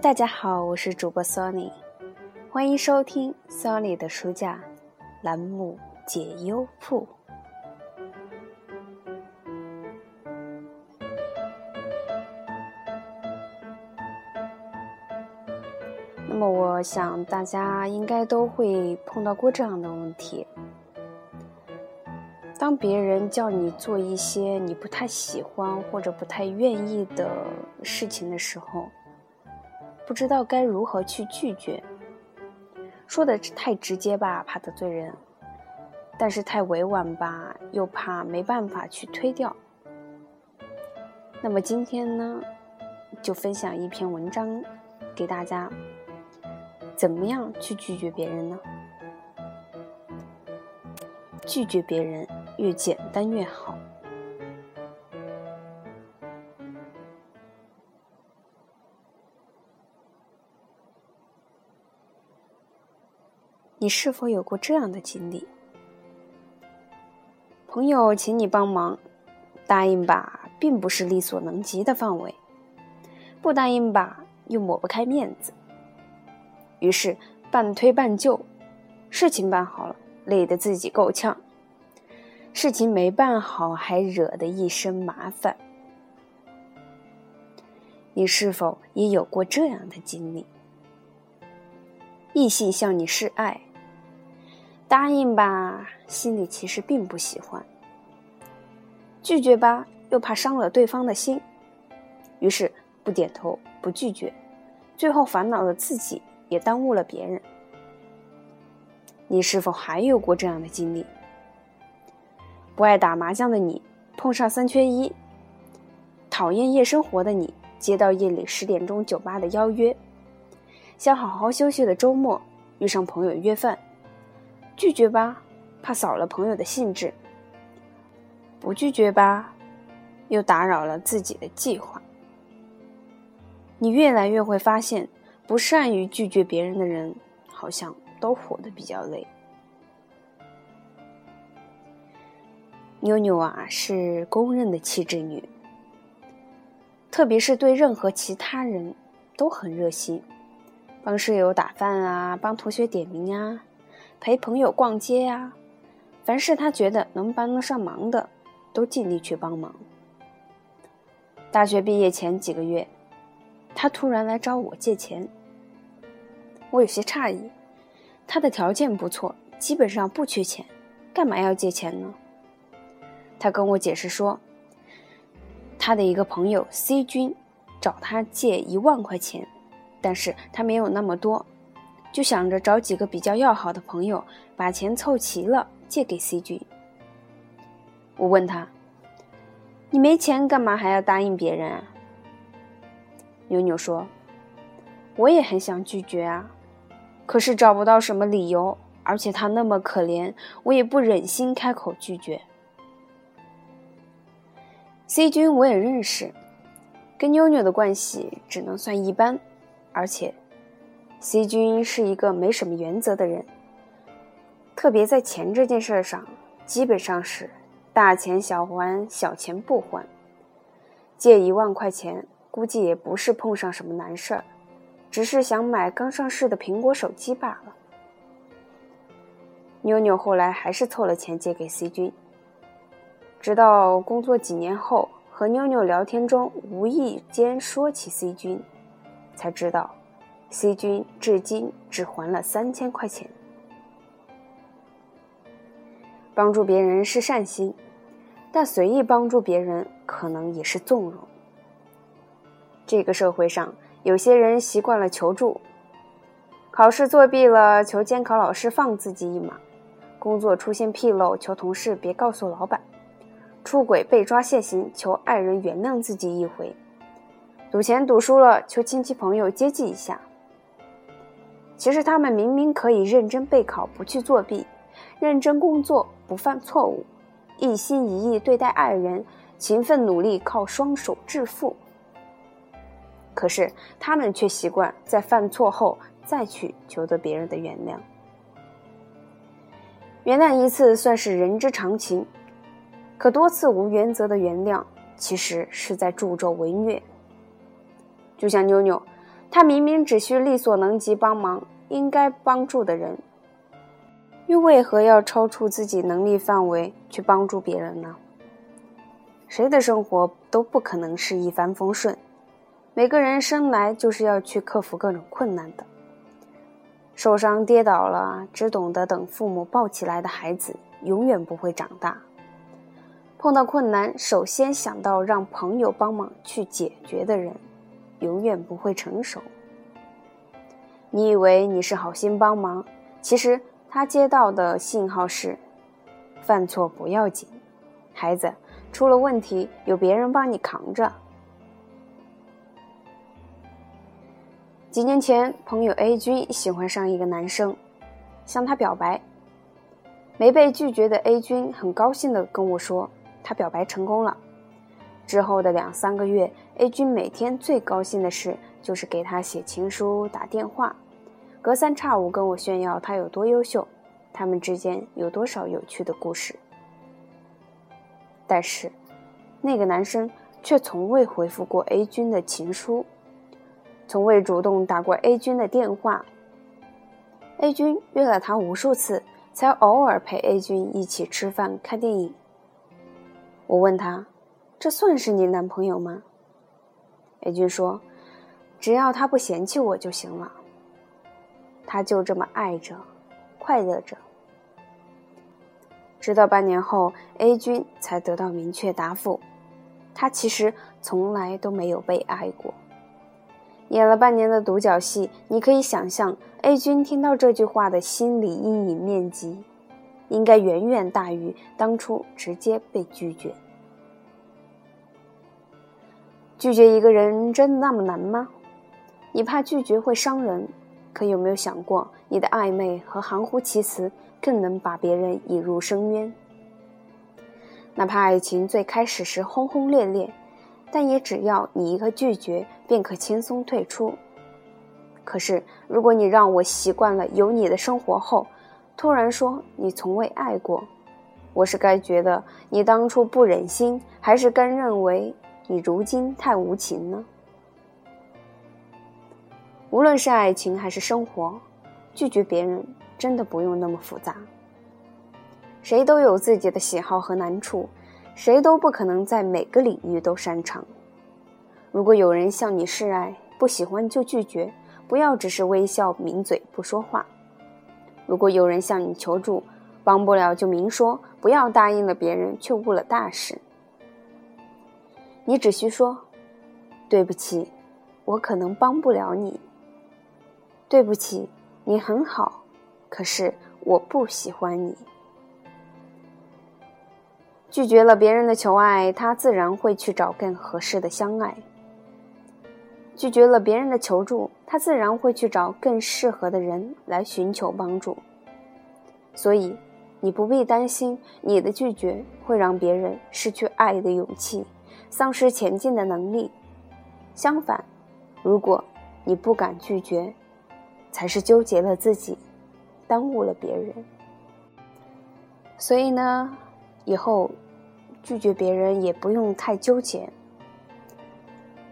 大家好，我是主播 Sony，欢迎收听 Sony 的书架栏目解忧铺。那么，我想大家应该都会碰到过这样的问题：当别人叫你做一些你不太喜欢或者不太愿意的事情的时候，不知道该如何去拒绝。说的太直接吧，怕得罪人；但是太委婉吧，又怕没办法去推掉。那么今天呢，就分享一篇文章给大家。怎么样去拒绝别人呢？拒绝别人越简单越好。你是否有过这样的经历？朋友请你帮忙，答应吧，并不是力所能及的范围；不答应吧，又抹不开面子。于是半推半就，事情办好了，累得自己够呛；事情没办好，还惹得一身麻烦。你是否也有过这样的经历？异性向你示爱，答应吧，心里其实并不喜欢；拒绝吧，又怕伤了对方的心。于是不点头，不拒绝，最后烦恼了自己。也耽误了别人。你是否还有过这样的经历？不爱打麻将的你碰上三缺一；讨厌夜生活的你接到夜里十点钟酒吧的邀约；想好好休息的周末遇上朋友约饭，拒绝吧，怕扫了朋友的兴致；不拒绝吧，又打扰了自己的计划。你越来越会发现。不善于拒绝别人的人，好像都活得比较累。妞妞啊，是公认的气质女，特别是对任何其他人都很热心，帮室友打饭啊，帮同学点名啊，陪朋友逛街啊，凡是他觉得能帮得上忙的，都尽力去帮忙。大学毕业前几个月，他突然来找我借钱。我有些诧异，他的条件不错，基本上不缺钱，干嘛要借钱呢？他跟我解释说，他的一个朋友 C 君找他借一万块钱，但是他没有那么多，就想着找几个比较要好的朋友，把钱凑齐了借给 C 君。我问他：“你没钱，干嘛还要答应别人？”妞妞说：“我也很想拒绝啊。”可是找不到什么理由，而且他那么可怜，我也不忍心开口拒绝。C 君我也认识，跟妞妞的关系只能算一般，而且 C 君是一个没什么原则的人，特别在钱这件事上，基本上是大钱小还，小钱不还。借一万块钱，估计也不是碰上什么难事儿。只是想买刚上市的苹果手机罢了。妞妞后来还是凑了钱借给 C 君，直到工作几年后，和妞妞聊天中无意间说起 C 君，才知道，C 君至今只还了三千块钱。帮助别人是善心，但随意帮助别人可能也是纵容。这个社会上。有些人习惯了求助，考试作弊了求监考老师放自己一马，工作出现纰漏求同事别告诉老板，出轨被抓现行求爱人原谅自己一回，赌钱赌输了求亲戚朋友接济一下。其实他们明明可以认真备考不去作弊，认真工作不犯错误，一心一意对待爱人，勤奋努力靠双手致富。可是他们却习惯在犯错后再去求得别人的原谅。原谅一次算是人之常情，可多次无原则的原谅，其实是在助纣为虐。就像妞妞，他明明只需力所能及帮忙应该帮助的人，又为何要超出自己能力范围去帮助别人呢？谁的生活都不可能是一帆风顺，每个人生来就是要去克服各种困难的。受伤跌倒了，只懂得等父母抱起来的孩子，永远不会长大。碰到困难，首先想到让朋友帮忙去解决的人，永远不会成熟。你以为你是好心帮忙，其实他接到的信号是：犯错不要紧，孩子出了问题有别人帮你扛着。几年前，朋友 A 君喜欢上一个男生，向他表白。没被拒绝的 A 君很高兴地跟我说，他表白成功了。之后的两三个月，A 君每天最高兴的事就是给他写情书、打电话，隔三差五跟我炫耀他有多优秀，他们之间有多少有趣的故事。但是，那个男生却从未回复过 A 君的情书。从未主动打过 A 君的电话，A 君约了他无数次，才偶尔陪 A 君一起吃饭看电影。我问他：“这算是你男朋友吗？”A 君说：“只要他不嫌弃我就行了。”他就这么爱着，快乐着。直到半年后，A 君才得到明确答复：他其实从来都没有被爱过。演了半年的独角戏，你可以想象 A 君听到这句话的心理阴影面积，应该远远大于当初直接被拒绝。拒绝一个人真的那么难吗？你怕拒绝会伤人，可有没有想过，你的暧昧和含糊其辞更能把别人引入深渊？哪怕爱情最开始时轰轰烈烈。但也只要你一个拒绝，便可轻松退出。可是，如果你让我习惯了有你的生活后，突然说你从未爱过，我是该觉得你当初不忍心，还是该认为你如今太无情呢？无论是爱情还是生活，拒绝别人真的不用那么复杂。谁都有自己的喜好和难处。谁都不可能在每个领域都擅长。如果有人向你示爱，不喜欢就拒绝，不要只是微笑抿嘴不说话。如果有人向你求助，帮不了就明说，不要答应了别人却误了大事。你只需说：“对不起，我可能帮不了你。”对不起，你很好，可是我不喜欢你。拒绝了别人的求爱，他自然会去找更合适的相爱；拒绝了别人的求助，他自然会去找更适合的人来寻求帮助。所以，你不必担心你的拒绝会让别人失去爱的勇气，丧失前进的能力。相反，如果你不敢拒绝，才是纠结了自己，耽误了别人。所以呢？以后拒绝别人也不用太纠结。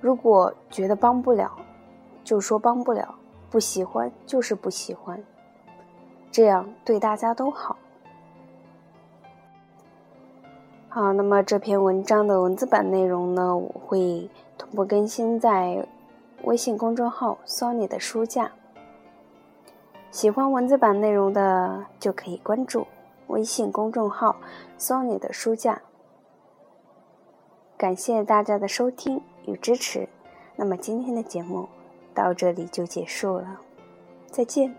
如果觉得帮不了，就说帮不了；不喜欢就是不喜欢，这样对大家都好。好，那么这篇文章的文字版内容呢，我会同步更新在微信公众号 “Sony 的书架”。喜欢文字版内容的就可以关注。微信公众号 “Sony 的书架”，感谢大家的收听与支持。那么今天的节目到这里就结束了，再见。